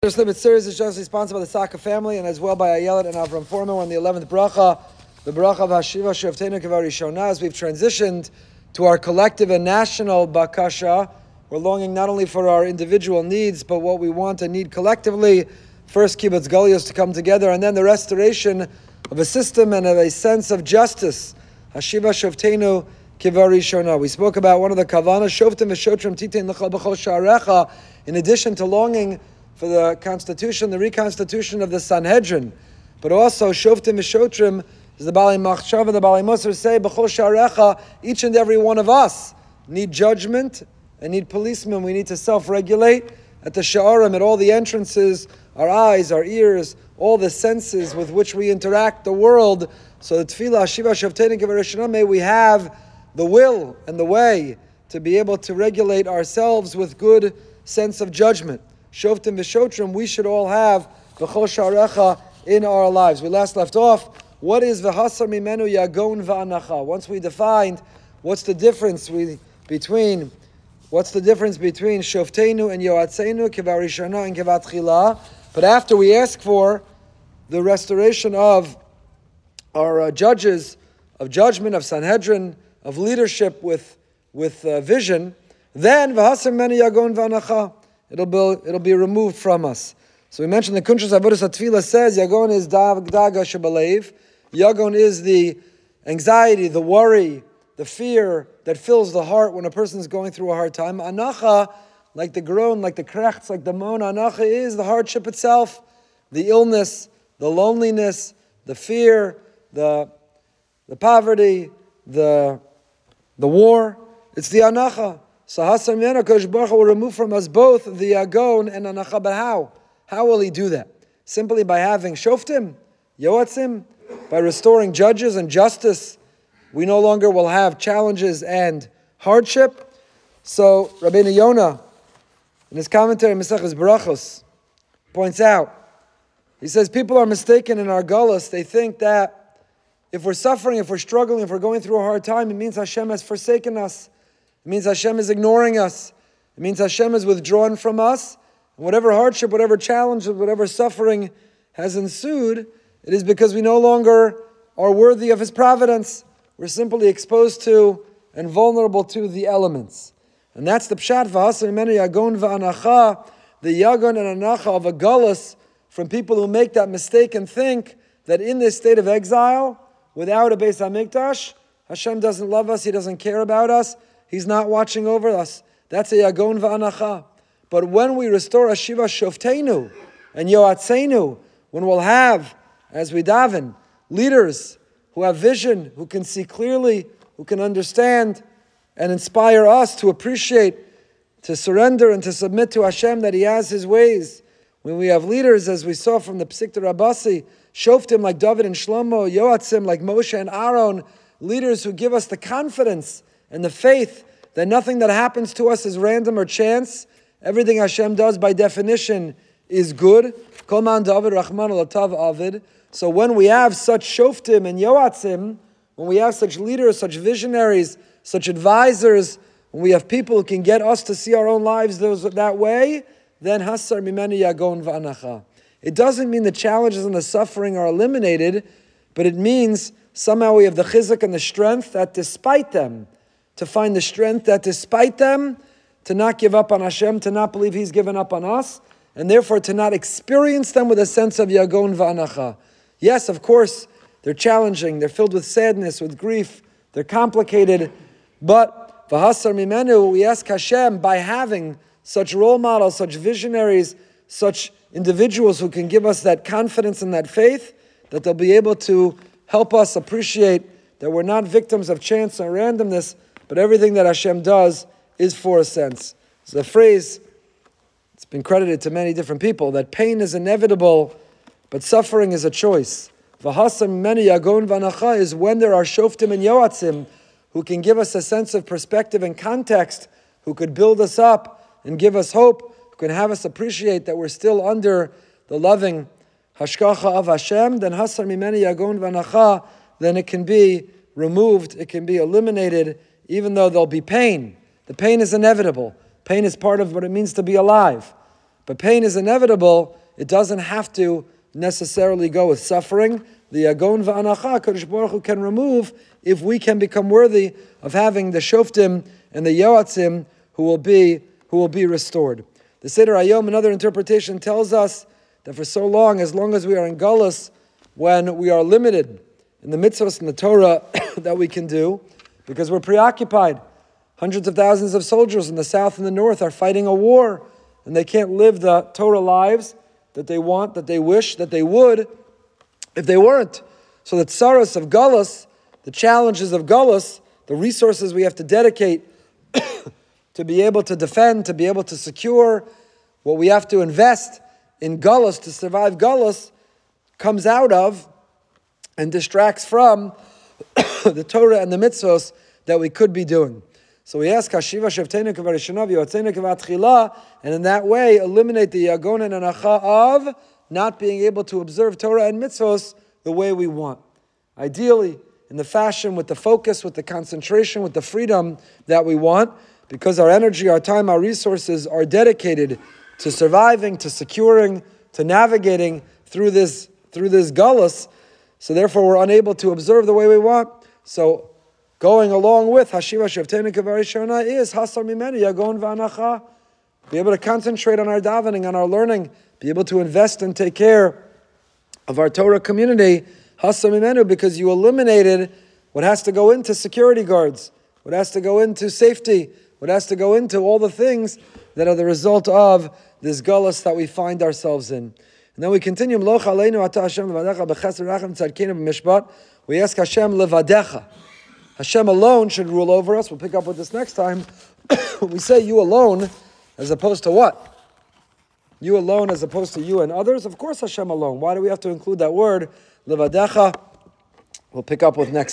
This Libet series is generously sponsored by the Saka family and as well by Ayelet and Avram Foreman. We're on the 11th bracha, the bracha of Hashiva Shavtenu Kavari Shona. As we've transitioned to our collective and national bakasha, we're longing not only for our individual needs, but what we want and need collectively. First, kibbutz galios to come together, and then the restoration of a system and of a sense of justice. Hashiva Shavtenu Kivari Shona. We spoke about one of the kavanas, Shovtim V'Shotrim Titin L'chal B'chol in addition to longing for the constitution, the reconstitution of the Sanhedrin, but also Shoftim Mishotrim, as the Bali Machshava, the Bali Musar say, Sharecha, each and every one of us need judgment and need policemen. We need to self-regulate at the Sha'arim, at all the entrances, our eyes, our ears, all the senses with which we interact the world. So the Tefillah, Shiva Shavtein may we have the will and the way to be able to regulate ourselves with good sense of judgment. Shoftim v'shotrim, we should all have v'chol sharecha in our lives. We last left off, what is v'hasar mimenu yagon v'anacha? Once we defined what's the difference we, between what's the difference between shoftenu and yoatzenu, kivarishana and kivatchila. But after we ask for the restoration of our uh, judges, of judgment, of Sanhedrin, of leadership with, with uh, vision, then v'hasar mimenu yagon v'anacha it'll be, it'll be removed from us. So we mentioned the Kunshas Avodas Atfila says Yagon is Daga Shabalev. Yagon is the anxiety, the worry, the fear that fills the heart when a person is going through a hard time. Anacha, like the groan, like the krechts, like the moan, anacha is the hardship itself, the illness, the loneliness, the fear, the, the poverty, the, the war. It's the anacha. So Hasam Yana Baruch will remove from us both the Agon and Anacha. But how? How will he do that? Simply by having Shoftim, Yoatzim, by restoring judges and justice. We no longer will have challenges and hardship. So Rabbeinu Yonah, in his commentary, Maseches Berachos, points out, he says, people are mistaken in our gullus. They think that if we're suffering, if we're struggling, if we're going through a hard time, it means Hashem has forsaken us. It means Hashem is ignoring us. It means Hashem is withdrawn from us. Whatever hardship, whatever challenge, whatever suffering has ensued, it is because we no longer are worthy of His providence. We're simply exposed to and vulnerable to the elements. And that's the pshat v'hasan menu yagon v'anacha, the yagon and anacha of a gullus from people who make that mistake and think that in this state of exile, without a Beis Hamikdash, Hashem doesn't love us, He doesn't care about us, He's not watching over us. That's a yagon va'anacha. But when we restore Ashiva Shoftenu and Yoatzenu, when we'll have, as we daven, leaders who have vision, who can see clearly, who can understand and inspire us to appreciate, to surrender and to submit to Hashem that He has His ways. When we have leaders, as we saw from the Psikta Rabasi, Shoftim like David and Shlomo, Yoatzim like Moshe and Aaron, leaders who give us the confidence and the faith that nothing that happens to us is random or chance. Everything Hashem does by definition is good. David Rahman. So when we have such shoftim and yoatzim, when we have such leaders, such visionaries, such advisors, when we have people who can get us to see our own lives those, that way, then hasar mimeni yagon v'anacha. It doesn't mean the challenges and the suffering are eliminated, but it means somehow we have the chizuk and the strength that despite them, to find the strength that despite them, to not give up on Hashem, to not believe He's given up on us, and therefore to not experience them with a sense of yagon va'anacha. Yes, of course, they're challenging, they're filled with sadness, with grief, they're complicated, but v'hasar mimenu, we ask Hashem, by having such role models, such visionaries, such individuals who can give us that confidence and that faith, that they'll be able to help us appreciate that we're not victims of chance or randomness, but everything that Hashem does is for a sense. It's a phrase, it's been credited to many different people, that pain is inevitable, but suffering is a choice. V'hasam many yagon v'anacha is when there are shoftim and yoatzim who can give us a sense of perspective and context, who could build us up and give us hope, who can have us appreciate that we're still under the loving hashgacha of Hashem, then hasar mimeni yagon v'anacha, then it can be removed, it can be eliminated, even though there'll be pain. The pain is inevitable. Pain is part of what it means to be alive. but pain is inevitable. It doesn't have to necessarily go with suffering. The agon Va'anacha, Kodesh Baruch Hu can remove if we can become worthy of having the Shoftim and the Yoatzim who will be, who will be restored. The Seder HaYom, another interpretation, tells us that for so long, as long as we are in Gullus, when we are limited in the mitzvahs and the Torah that we can do, because we're preoccupied. Hundreds of thousands of soldiers in the south and the north are fighting a war, and they can't live the Torah lives that they want, that they wish, that they would, if they weren't. So the tsaras of Gullus, the challenges of Gullus, the resources we have to dedicate to be able to defend, to be able to secure, what we have to invest in Gullus to survive Gullus, comes out of and distracts from the Torah and the mitzvos that we could be doing. So we ask Hashiva Shavtenu Kavarishanav Yotzenu Kavatchila, and in that way eliminate the Yagon and Anacha of not being able to observe Torah and mitzvos the way we want. Ideally, in the fashion, with the focus, with the concentration, with the freedom that we want, because our energy, our time, our resources are dedicated to surviving, to securing, to navigating through this through this gullus. So therefore, we're unable to observe the way we want. So going along with Hashiva Kavarishana is Hasar Mimenu Yagon Vanacha. Be able to concentrate on our davening, on our learning, be able to invest and take care of our Torah community, Hasar Mimenu, because you eliminated what has to go into security guards, what has to go into safety, what has to go into all the things that are the result of this gullus that we find ourselves in. And then we continue, We ask Hashem levadecha. Hashem alone should rule over us. We'll pick up with this next time. we say you alone, as opposed to what? You alone, as opposed to you and others. Of course, Hashem alone. Why do we have to include that word levadecha? We'll pick up with next.